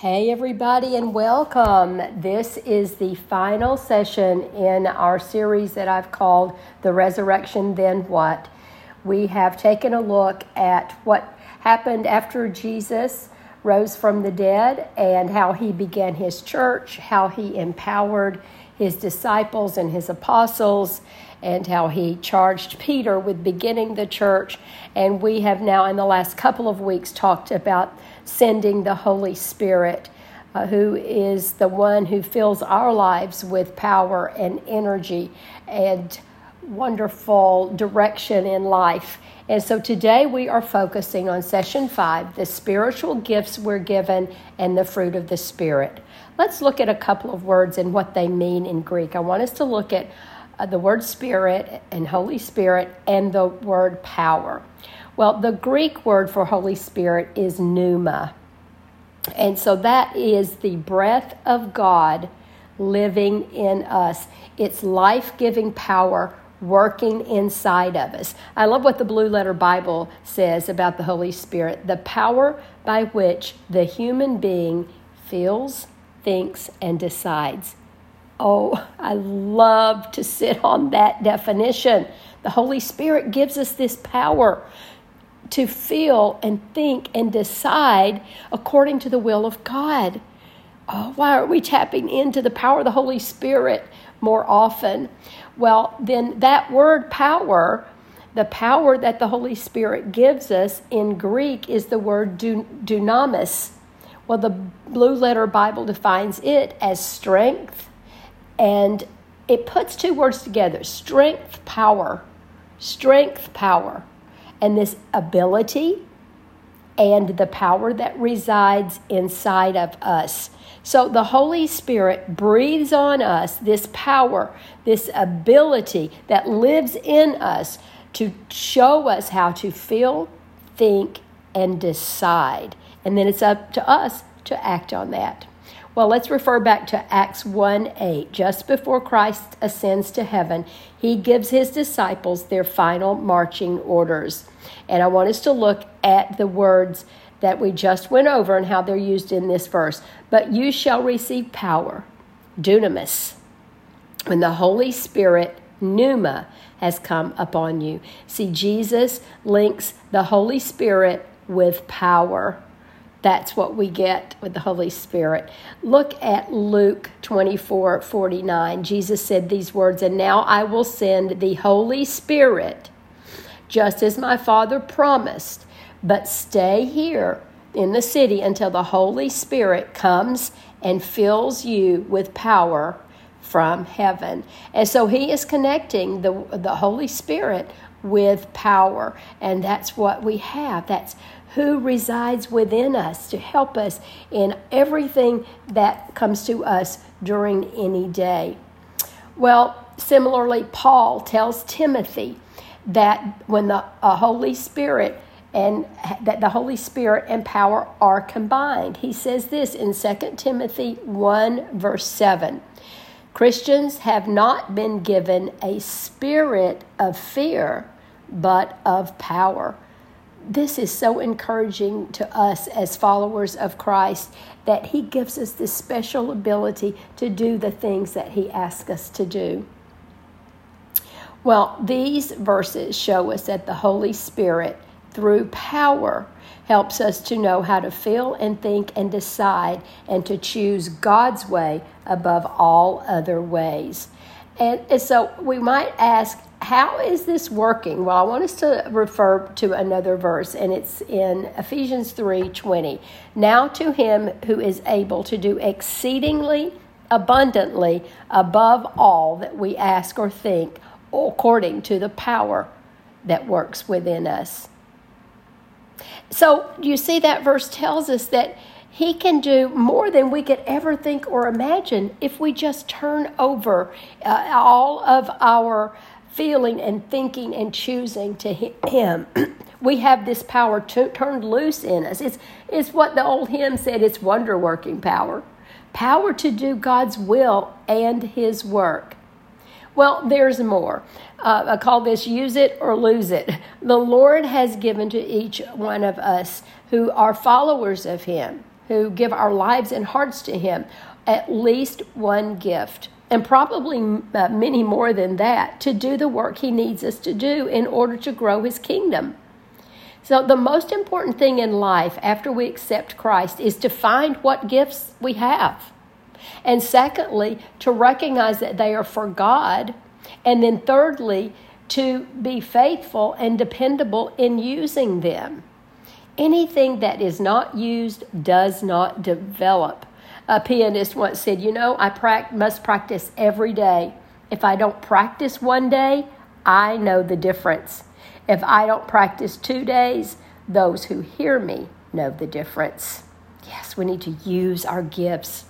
Hey, everybody, and welcome. This is the final session in our series that I've called The Resurrection Then What. We have taken a look at what happened after Jesus rose from the dead and how he began his church, how he empowered his disciples and his apostles, and how he charged Peter with beginning the church. And we have now, in the last couple of weeks, talked about sending the Holy Spirit, uh, who is the one who fills our lives with power and energy and wonderful direction in life. And so today we are focusing on session five the spiritual gifts we're given and the fruit of the Spirit. Let's look at a couple of words and what they mean in Greek. I want us to look at uh, the word spirit and Holy Spirit and the word power. Well, the Greek word for Holy Spirit is pneuma. And so that is the breath of God living in us. It's life giving power working inside of us. I love what the Blue Letter Bible says about the Holy Spirit the power by which the human being feels, thinks, and decides. Oh, I love to sit on that definition. The Holy Spirit gives us this power to feel and think and decide according to the will of God. Oh, why aren't we tapping into the power of the Holy Spirit more often? Well, then that word power, the power that the Holy Spirit gives us in Greek is the word dunamis. Well, the Blue Letter Bible defines it as strength, and it puts two words together strength, power. Strength, power and this ability and the power that resides inside of us. So the Holy Spirit breathes on us this power, this ability that lives in us to show us how to feel, think, and decide. And then it's up to us to act on that. Well, let's refer back to Acts 1 8. Just before Christ ascends to heaven, he gives his disciples their final marching orders. And I want us to look at the words that we just went over and how they're used in this verse. But you shall receive power, dunamis, when the Holy Spirit, pneuma, has come upon you. See, Jesus links the Holy Spirit with power. That's what we get with the Holy Spirit. Look at Luke 24 49. Jesus said these words, And now I will send the Holy Spirit, just as my Father promised. But stay here in the city until the Holy Spirit comes and fills you with power from heaven. And so he is connecting the, the Holy Spirit with power. And that's what we have. That's who resides within us to help us in everything that comes to us during any day. Well, similarly, Paul tells Timothy that when the uh, Holy Spirit and that the Holy Spirit and power are combined. He says this in 2 Timothy 1, verse 7. Christians have not been given a spirit of fear, but of power this is so encouraging to us as followers of Christ that He gives us this special ability to do the things that He asks us to do. Well, these verses show us that the Holy Spirit, through power, helps us to know how to feel and think and decide and to choose God's way above all other ways. And, and so we might ask, how is this working? Well, I want us to refer to another verse, and it's in Ephesians 3 20. Now to him who is able to do exceedingly abundantly above all that we ask or think, according to the power that works within us. So, you see, that verse tells us that he can do more than we could ever think or imagine if we just turn over uh, all of our feeling and thinking and choosing to Him. we have this power to, turned loose in us. It's, it's what the old hymn said it's wonder working power. Power to do God's will and His work. Well, there's more. Uh, I call this use it or lose it. The Lord has given to each one of us who are followers of Him who give our lives and hearts to Him, at least one gift, and probably uh, many more than that, to do the work He needs us to do in order to grow His kingdom. So, the most important thing in life after we accept Christ is to find what gifts we have. And secondly, to recognize that they are for God. And then thirdly, to be faithful and dependable in using them. Anything that is not used does not develop. A pianist once said, You know, I pra- must practice every day. If I don't practice one day, I know the difference. If I don't practice two days, those who hear me know the difference. Yes, we need to use our gifts.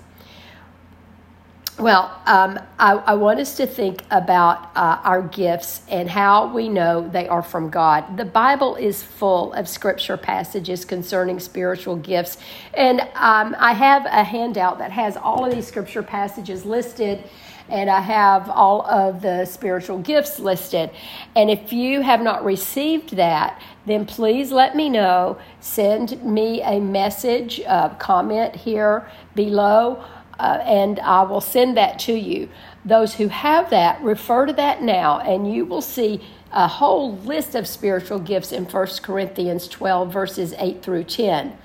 Well, um, I, I, want us to think about uh, our gifts and how we know they are from God. The Bible is full of scripture passages concerning spiritual gifts. And um, I have a handout that has all of these scripture passages listed, and I have all of the spiritual gifts listed. And if you have not received that, then please let me know. Send me a message, a comment here below uh, and I will send that to you. Those who have that, refer to that now, and you will see a whole list of spiritual gifts in 1 Corinthians 12, verses 8 through 10.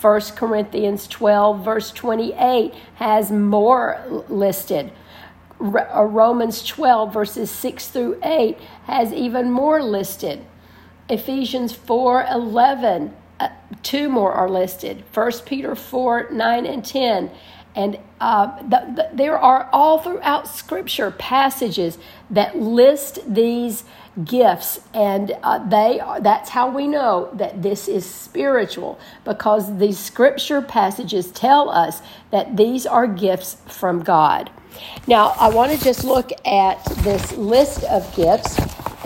1 Corinthians 12, verse 28 has more listed. Uh, Romans 12, verses 6 through 8 has even more listed. Ephesians 4, 11, uh, two more are listed. 1 Peter 4, 9 and 10 and uh, the, the, there are all throughout Scripture passages that list these gifts, and uh, they are, that's how we know that this is spiritual because these Scripture passages tell us that these are gifts from God. Now, I want to just look at this list of gifts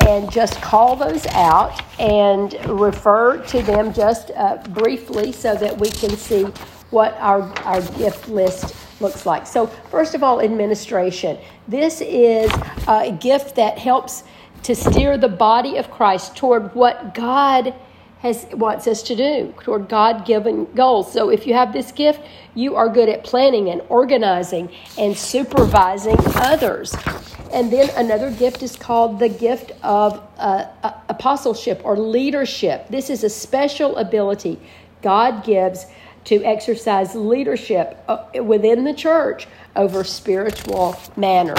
and just call those out and refer to them just uh, briefly so that we can see what our, our gift list looks like. So, first of all, administration. This is a gift that helps to steer the body of Christ toward what God has wants us to do, toward God-given goals. So, if you have this gift, you are good at planning and organizing and supervising others. And then another gift is called the gift of uh, apostleship or leadership. This is a special ability God gives to exercise leadership uh, within the church over spiritual manners.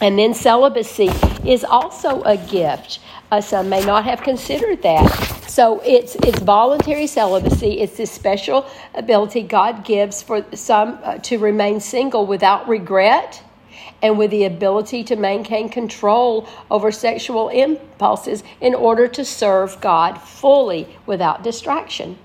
And then celibacy is also a gift. Uh, some may not have considered that. So it's it's voluntary celibacy. It's this special ability God gives for some uh, to remain single without regret and with the ability to maintain control over sexual impulses in order to serve God fully without distraction.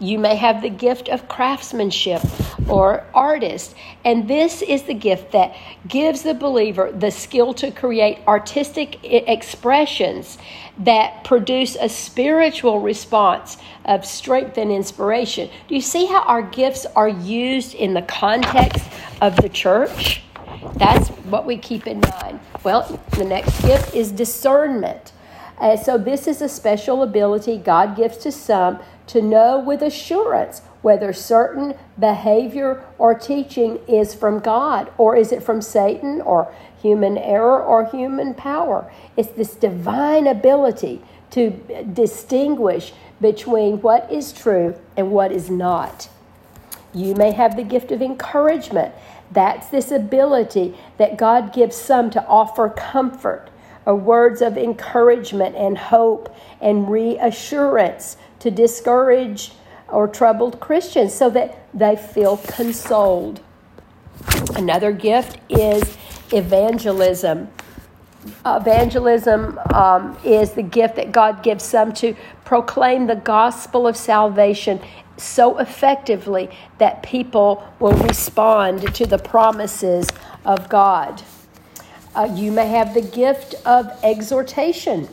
You may have the gift of craftsmanship or artist. And this is the gift that gives the believer the skill to create artistic expressions that produce a spiritual response of strength and inspiration. Do you see how our gifts are used in the context of the church? That's what we keep in mind. Well, the next gift is discernment. Uh, so, this is a special ability God gives to some to know with assurance whether certain behavior or teaching is from God or is it from Satan or human error or human power. It's this divine ability to distinguish between what is true and what is not. You may have the gift of encouragement. That's this ability that God gives some to offer comfort, or words of encouragement and hope and reassurance to discourage or troubled Christians so that they feel consoled. Another gift is evangelism. Evangelism um, is the gift that God gives some to proclaim the gospel of salvation so effectively that people will respond to the promises of God. Uh, you may have the gift of exhortation.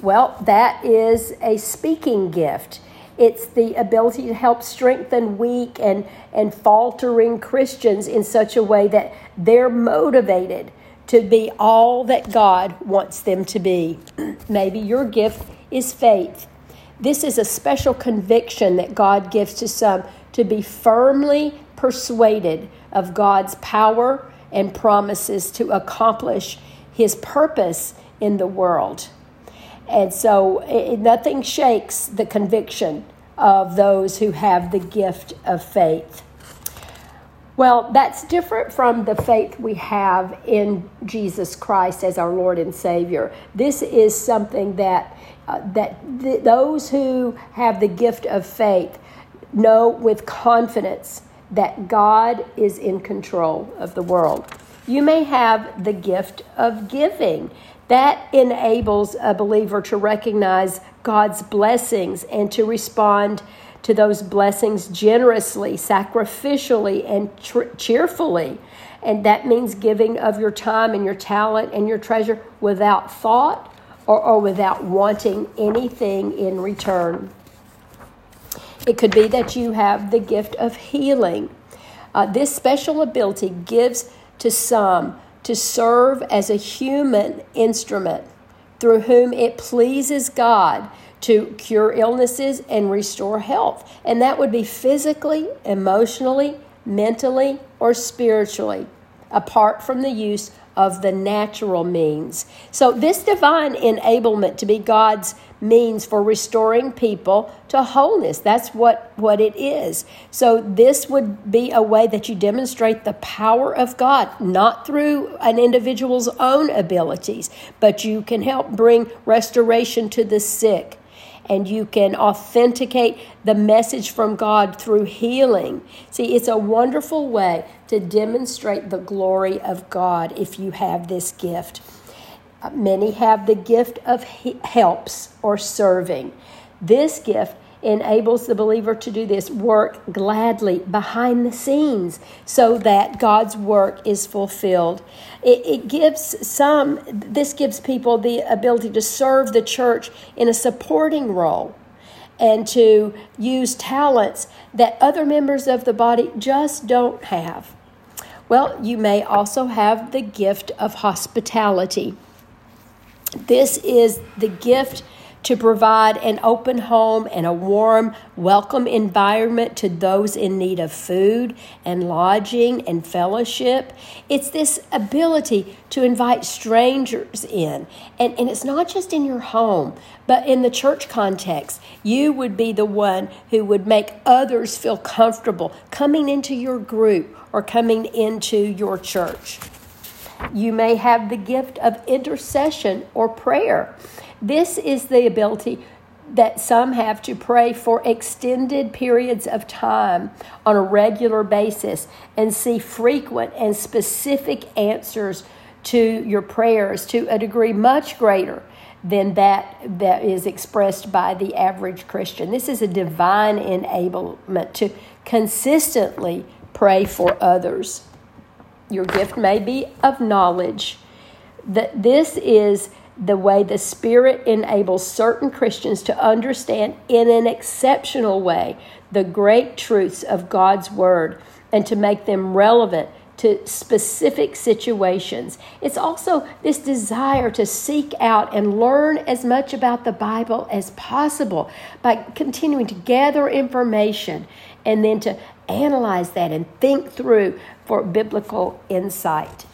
Well, that is a speaking gift. It's the ability to help strengthen weak and, and faltering Christians in such a way that they're motivated to be all that God wants them to be. Maybe your gift is faith. This is a special conviction that God gives to some to be firmly persuaded of God's power and promises to accomplish his purpose in the world. And so it, nothing shakes the conviction of those who have the gift of faith. Well, that's different from the faith we have in Jesus Christ as our Lord and Savior. This is something that uh, that th- those who have the gift of faith know with confidence that God is in control of the world. You may have the gift of giving. That enables a believer to recognize God's blessings and to respond to those blessings generously, sacrificially, and tr- cheerfully. And that means giving of your time and your talent and your treasure without thought or, or without wanting anything in return. It could be that you have the gift of healing. Uh, this special ability gives to some to serve as a human instrument through whom it pleases God to cure illnesses and restore health. And that would be physically, emotionally, mentally, or spiritually, apart from the use of the natural means. So, this divine enablement to be God's means for restoring people to wholeness. That's what, what it is. So, this would be a way that you demonstrate the power of God, not through an individual's own abilities, but you can help bring restoration to the sick and you can authenticate the message from God through healing. See, it's a wonderful way to demonstrate the glory of God if you have this gift. Many have the gift of helps or serving. This gift enables the believer to do this work gladly behind the scenes so that God's work is fulfilled. It, it, gives some, this gives people the ability to serve the church in a supporting role and to use talents that other members of the body just don't have. Well, you may also have the gift of hospitality. This is the gift to provide an open home and a warm, welcome environment to those in need of food and lodging and fellowship. It's this ability to invite strangers in. And, and it's not just in your home, but in the church context. You would be the one who would make others feel comfortable coming into your group or coming into your church. You may have the gift of intercession or prayer. This is the ability that some have to pray for extended periods of time on a regular basis and see frequent and specific answers to your prayers to a degree much greater than that that is expressed by the average Christian. This is a divine enablement to consistently pray for others. Your gift may be of knowledge. That this is the way the Spirit enables certain Christians to understand in an exceptional way the great truths of God's Word and to make them relevant to specific situations. It's also this desire to seek out and learn as much about the Bible as possible by continuing to gather information and then to analyze that and think through for biblical insight.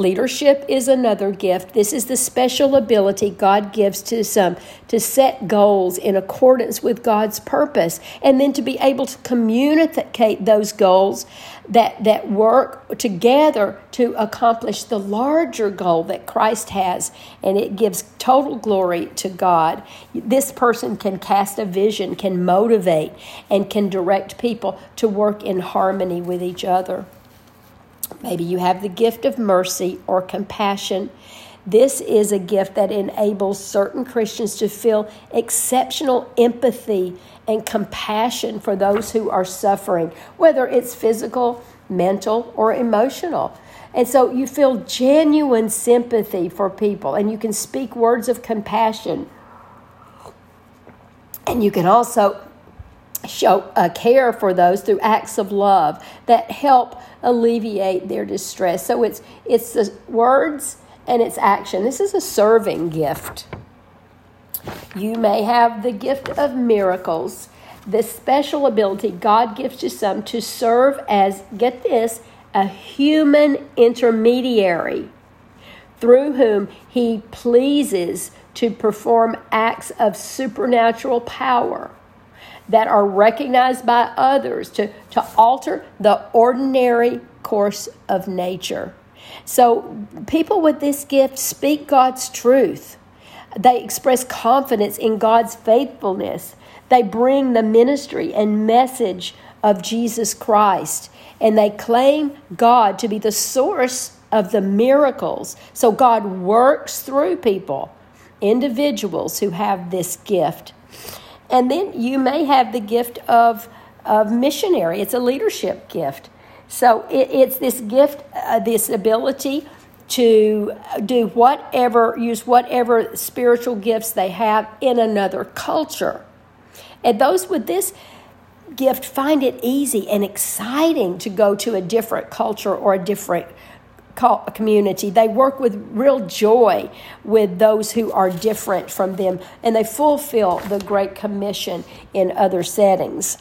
Leadership is another gift. This is the special ability God gives to some to set goals in accordance with God's purpose and then to be able to communicate those goals that, that work together to accomplish the larger goal that Christ has. And it gives total glory to God. This person can cast a vision, can motivate, and can direct people to work in harmony with each other. Maybe you have the gift of mercy or compassion. This is a gift that enables certain Christians to feel exceptional empathy and compassion for those who are suffering, whether it's physical, mental, or emotional. And so you feel genuine sympathy for people, and you can speak words of compassion. And you can also show uh, care for those through acts of love that help alleviate their distress. So it's it's the words and it's action. This is a serving gift. You may have the gift of miracles, this special ability God gives to some to serve as, get this, a human intermediary through whom he pleases to perform acts of supernatural power that are recognized by others to, to alter the ordinary course of nature. So, people with this gift speak God's truth. They express confidence in God's faithfulness. They bring the ministry and message of Jesus Christ. And they claim God to be the source of the miracles. So, God works through people, individuals who have this gift. And then you may have the gift of, of missionary, it's a leadership gift. So it, it's this gift, uh, this ability to do whatever, use whatever spiritual gifts they have in another culture. And those with this gift find it easy and exciting to go to a different culture or a different community. They work with real joy with those who are different from them, and they fulfill the Great Commission in other settings.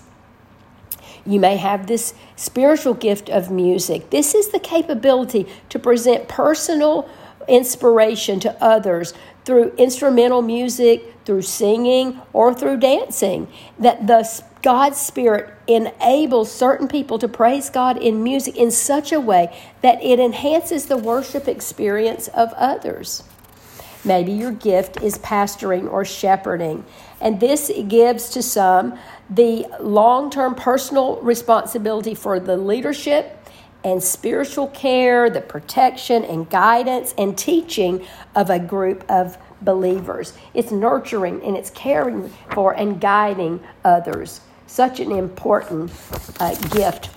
You may have this spiritual gift of music. This is the capability to present personal inspiration to others through instrumental music, through singing, or through dancing. That the God's Spirit enables certain people to praise God in music in such a way that it enhances the worship experience of others. Maybe your gift is pastoring or shepherding, and this gives to some the long term personal responsibility for the leadership and spiritual care, the protection and guidance and teaching of a group of believers. It's nurturing and it's caring for and guiding others. Such an important uh, gift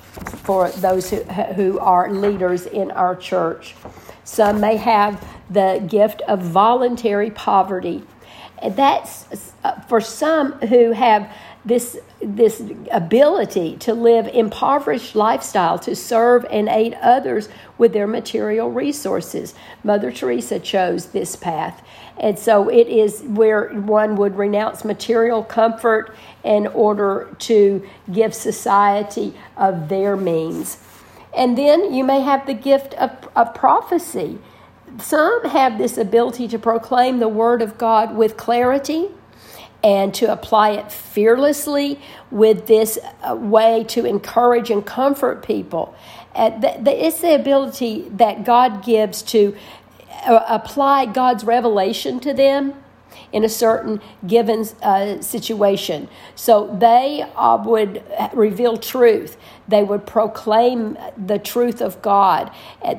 for those who, who are leaders in our church. Some may have the gift of voluntary poverty. That's uh, for some who have this this ability to live impoverished lifestyle to serve and aid others with their material resources. Mother Teresa chose this path. And so it is where one would renounce material comfort in order to give society of their means. And then you may have the gift of, of prophecy. Some have this ability to proclaim the word of God with clarity and to apply it fearlessly with this uh, way to encourage and comfort people. Uh, it's the ability that God gives to uh, apply God's revelation to them in a certain given uh, situation. So they uh, would reveal truth. They would proclaim the truth of God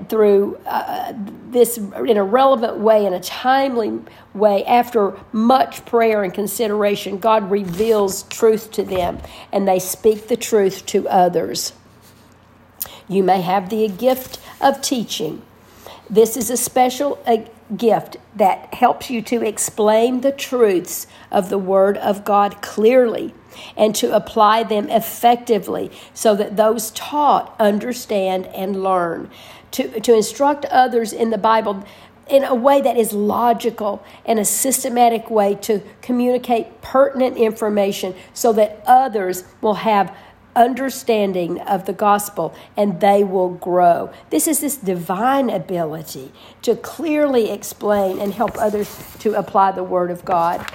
through uh, this in a relevant way, in a timely way. After much prayer and consideration, God reveals truth to them and they speak the truth to others. You may have the gift of teaching. This is a special uh, gift that helps you to explain the truths of the Word of God clearly and to apply them effectively so that those taught understand and learn. To, to instruct others in the Bible in a way that is logical and a systematic way to communicate pertinent information so that others will have understanding of the gospel and they will grow. This is this divine ability to clearly explain and help others to apply the word of God.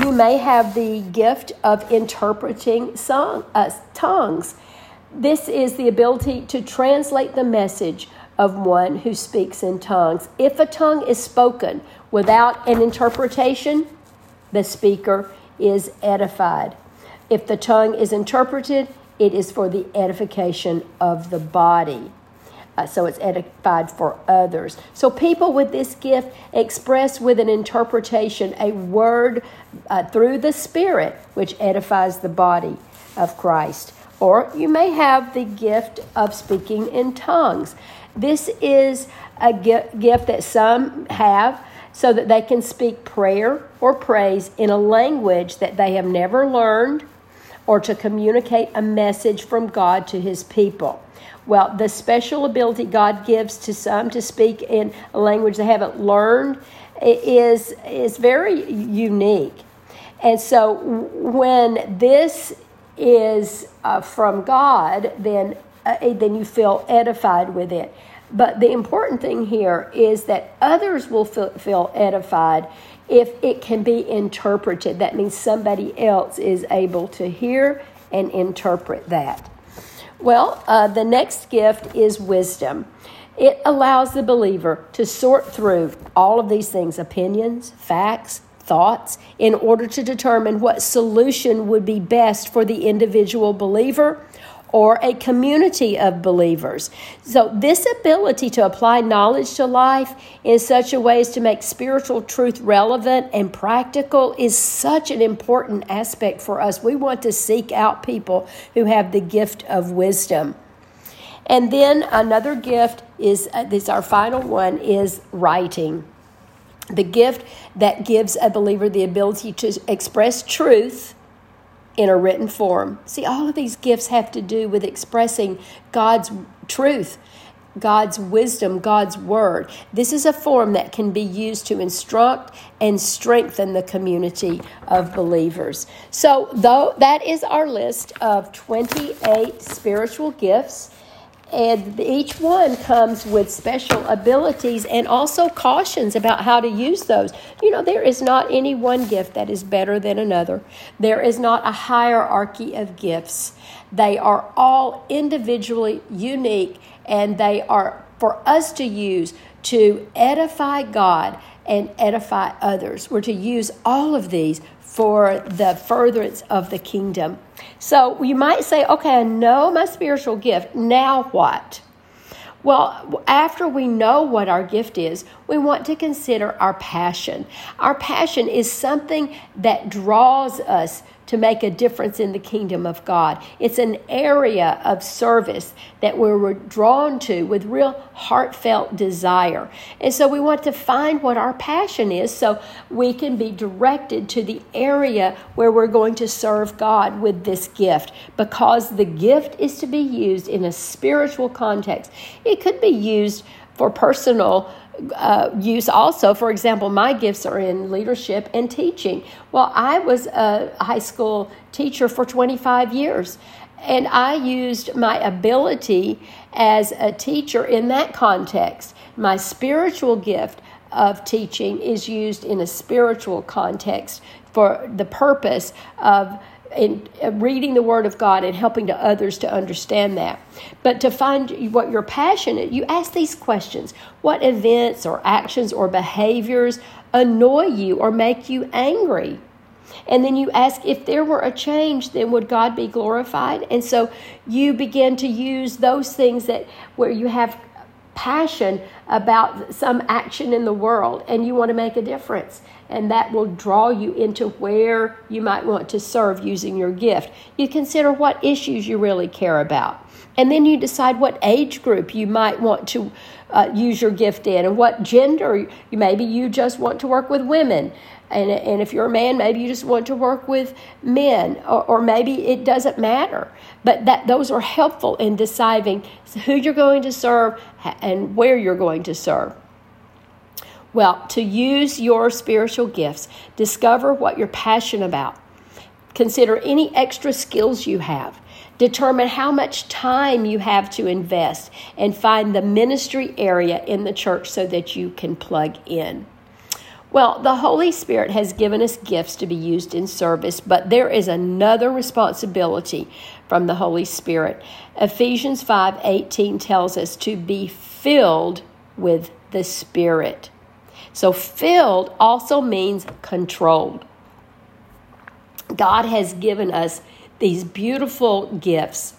You may have the gift of interpreting song, uh, tongues. This is the ability to translate the message of one who speaks in tongues. If a tongue is spoken without an interpretation, the speaker is edified. If the tongue is interpreted, it is for the edification of the body. Uh, so it's edified for others. So people with this gift express with an interpretation a word uh, through the Spirit which edifies the body of Christ. Or you may have the gift of speaking in tongues. This is a gift that some have so that they can speak prayer or praise in a language that they have never learned or to communicate a message from God to his people. Well, the special ability God gives to some to speak in a language they haven't learned is is very unique. And so when this is uh, from God, then uh, then you feel edified with it. But the important thing here is that others will feel, feel edified if it can be interpreted. That means somebody else is able to hear and interpret that. Well, uh, the next gift is wisdom. It allows the believer to sort through all of these things opinions, facts, thoughts in order to determine what solution would be best for the individual believer or a community of believers. So, this ability to apply knowledge to life in such a way as to make spiritual truth relevant and practical is such an important aspect for us. We want to seek out people who have the gift of wisdom. And then another gift is uh, this our final one is writing. The gift that gives a believer the ability to express truth in a written form. See, all of these gifts have to do with expressing God's truth, God's wisdom, God's word. This is a form that can be used to instruct and strengthen the community of believers. So, though that is our list of 28 spiritual gifts, and each one comes with special abilities and also cautions about how to use those. You know, there is not any one gift that is better than another, there is not a hierarchy of gifts. They are all individually unique and they are for us to use to edify God and edify others. We're to use all of these for the furtherance of the kingdom. So you might say, okay, I know my spiritual gift. Now what? Well, after we know what our gift is, we want to consider our passion. Our passion is something that draws us to make a difference in the kingdom of God. It's an area of service that we're drawn to with real heartfelt desire. And so we want to find what our passion is so we can be directed to the area where we're going to serve God with this gift because the gift is to be used in a spiritual context. It could be used for personal uh, use also. For example, my gifts are in leadership and teaching. Well, I was a high school teacher for 25 years, and I used my ability as a teacher in that context. My spiritual gift of teaching is used in a spiritual context for the purpose of in uh, reading the Word of God and helping to others to understand that. But to find what you're passionate, you ask these questions What events or actions or behaviors annoy you or make you angry? And then you ask if there were a change, then would God be glorified? And so you begin to use those things that where you have passion about some action in the world and you want to make a difference and that will draw you into where you might want to serve using your gift. You consider what issues you really care about. And then you decide what age group you might want to uh, use your gift in and what gender. Maybe you just want to work with women. And, and if you're a man, maybe you just want to work with men, or, or maybe it doesn't matter. But that those are helpful in deciding who you're going to serve and where you're going to serve. Well, to use your spiritual gifts, discover what you're passionate about. Consider any extra skills you have. Determine how much time you have to invest and find the ministry area in the church so that you can plug in. Well, the Holy Spirit has given us gifts to be used in service, but there is another responsibility from the Holy Spirit. Ephesians 5:18 tells us to be filled with the Spirit. So, filled also means controlled. God has given us these beautiful gifts,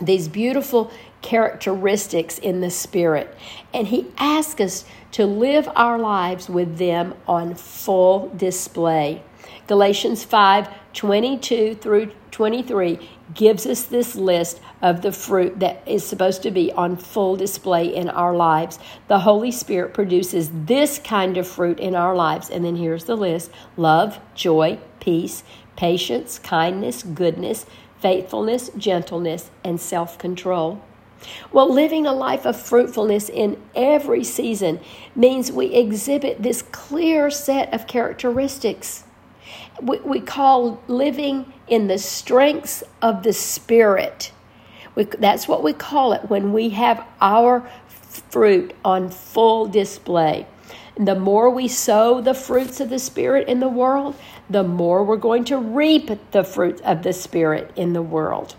these beautiful characteristics in the Spirit, and He asks us to live our lives with them on full display. Galatians 5 22 through 23 gives us this list of the fruit that is supposed to be on full display in our lives. The Holy Spirit produces this kind of fruit in our lives. And then here's the list love, joy, peace, patience, kindness, goodness, faithfulness, gentleness, and self control. Well, living a life of fruitfulness in every season means we exhibit this clear set of characteristics. We, we call living in the strengths of the Spirit. We, that's what we call it when we have our fruit on full display. The more we sow the fruits of the Spirit in the world, the more we're going to reap the fruit of the Spirit in the world.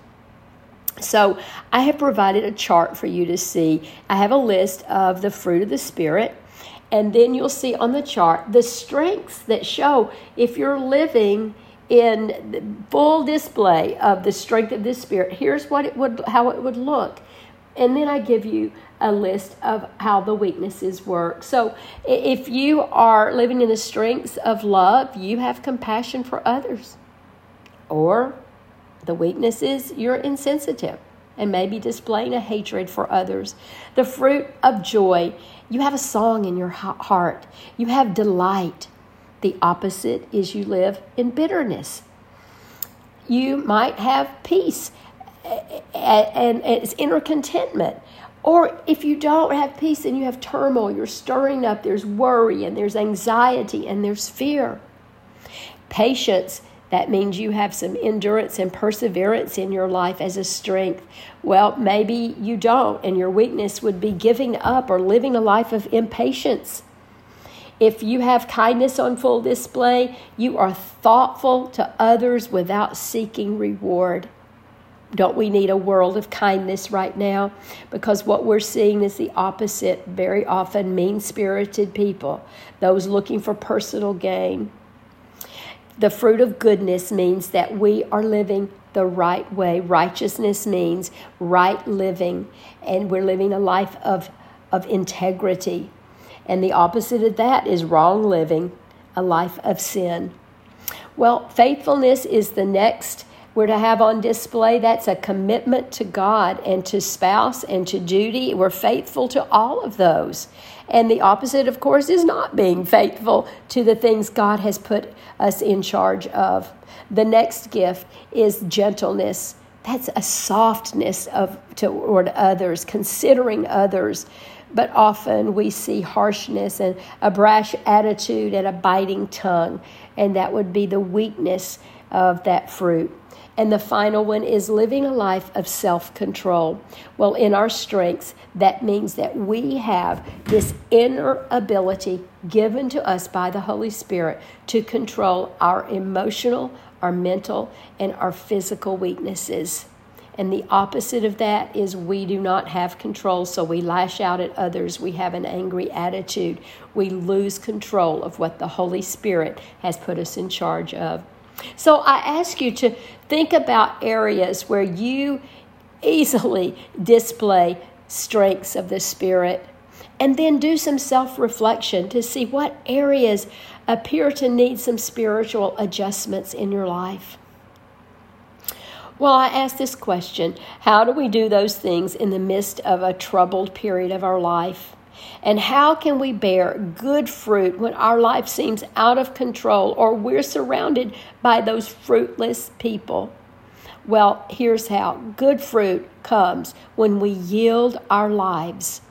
So, I have provided a chart for you to see. I have a list of the fruit of the Spirit, and then you'll see on the chart the strengths that show if you're living in full display of the strength of the Spirit. Here's what it would, how it would look, and then I give you a list of how the weaknesses work. So, if you are living in the strengths of love, you have compassion for others. Or the weakness is you're insensitive and maybe displaying a hatred for others. The fruit of joy, you have a song in your heart, you have delight. The opposite is you live in bitterness. You might have peace and it's inner contentment. Or if you don't have peace and you have turmoil, you're stirring up, there's worry and there's anxiety and there's fear. Patience, that means you have some endurance and perseverance in your life as a strength. Well, maybe you don't, and your weakness would be giving up or living a life of impatience. If you have kindness on full display, you are thoughtful to others without seeking reward. Don't we need a world of kindness right now? Because what we're seeing is the opposite, very often mean spirited people, those looking for personal gain. The fruit of goodness means that we are living the right way. Righteousness means right living, and we're living a life of, of integrity. And the opposite of that is wrong living, a life of sin. Well, faithfulness is the next we're to have on display. That's a commitment to God and to spouse and to duty. We're faithful to all of those. And the opposite, of course, is not being faithful to the things God has put us in charge of. The next gift is gentleness. That's a softness of toward others, considering others. But often we see harshness and a brash attitude and a biting tongue, and that would be the weakness of that fruit. And the final one is living a life of self control. Well, in our strengths, that means that we have this inner ability given to us by the Holy Spirit to control our emotional, our mental, and our physical weaknesses. And the opposite of that is we do not have control, so we lash out at others. We have an angry attitude. We lose control of what the Holy Spirit has put us in charge of. So I ask you to think about areas where you easily display strengths of the Spirit. And then do some self reflection to see what areas appear to need some spiritual adjustments in your life. Well, I ask this question How do we do those things in the midst of a troubled period of our life? And how can we bear good fruit when our life seems out of control or we're surrounded by those fruitless people? Well, here's how good fruit comes when we yield our lives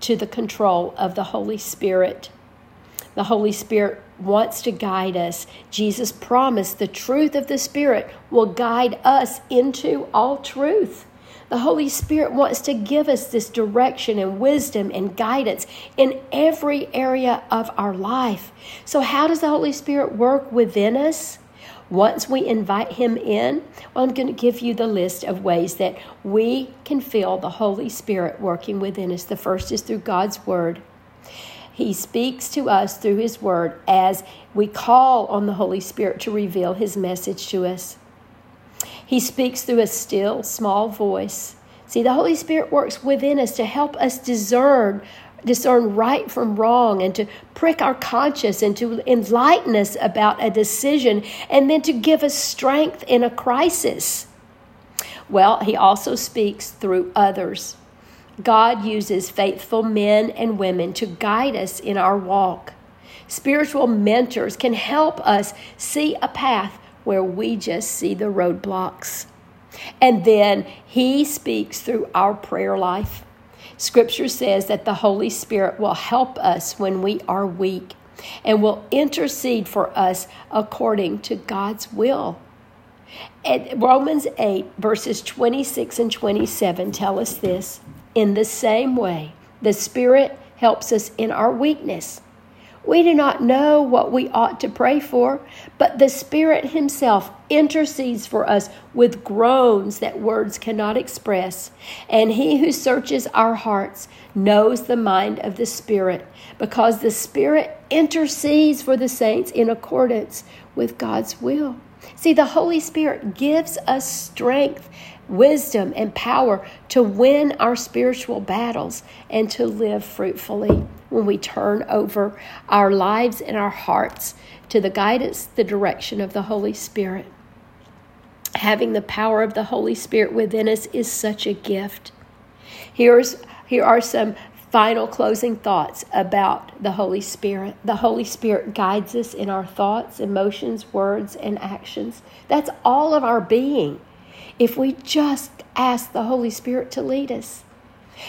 to the control of the Holy Spirit. The Holy Spirit wants to guide us. Jesus promised the truth of the Spirit will guide us into all truth. The Holy Spirit wants to give us this direction and wisdom and guidance in every area of our life. So, how does the Holy Spirit work within us? Once we invite Him in, well, I'm going to give you the list of ways that we can feel the Holy Spirit working within us. The first is through God's Word. He speaks to us through His Word as we call on the Holy Spirit to reveal His message to us. He speaks through a still, small voice. See, the Holy Spirit works within us to help us discern discern right from wrong and to prick our conscience and to enlighten us about a decision and then to give us strength in a crisis. Well, he also speaks through others. God uses faithful men and women to guide us in our walk. Spiritual mentors can help us see a path where we just see the roadblocks. And then He speaks through our prayer life. Scripture says that the Holy Spirit will help us when we are weak and will intercede for us according to God's will. Romans 8, verses 26 and 27 tell us this. In the same way, the Spirit helps us in our weakness. We do not know what we ought to pray for, but the Spirit Himself intercedes for us with groans that words cannot express. And He who searches our hearts knows the mind of the Spirit, because the Spirit intercedes for the saints in accordance with God's will. See, the Holy Spirit gives us strength, wisdom, and power to win our spiritual battles and to live fruitfully when we turn over our lives and our hearts to the guidance, the direction of the Holy Spirit. Having the power of the Holy Spirit within us is such a gift. Here's, here are some final closing thoughts about the Holy Spirit. The Holy Spirit guides us in our thoughts, emotions, words, and actions. That's all of our being. If we just ask the Holy Spirit to lead us,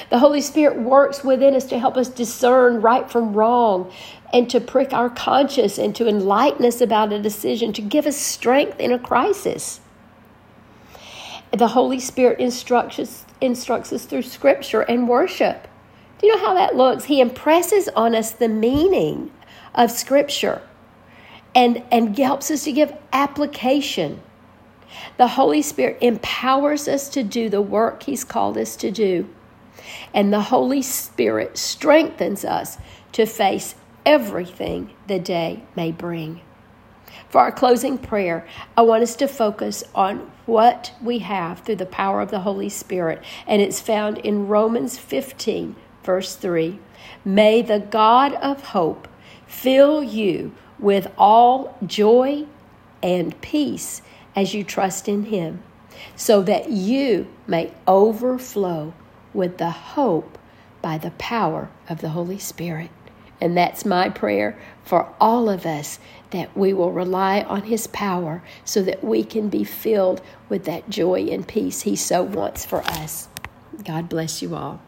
the Holy Spirit works within us to help us discern right from wrong and to prick our conscience and to enlighten us about a decision, to give us strength in a crisis. The Holy Spirit instructs us, instructs us through Scripture and worship. Do you know how that looks? He impresses on us the meaning of Scripture and, and helps us to give application. The Holy Spirit empowers us to do the work He's called us to do. And the Holy Spirit strengthens us to face everything the day may bring. For our closing prayer, I want us to focus on what we have through the power of the Holy Spirit, and it's found in Romans 15, verse 3. May the God of hope fill you with all joy and peace as you trust in Him, so that you may overflow with the hope by the power of the Holy Spirit. And that's my prayer for all of us that we will rely on His power so that we can be filled with that joy and peace He so wants for us. God bless you all.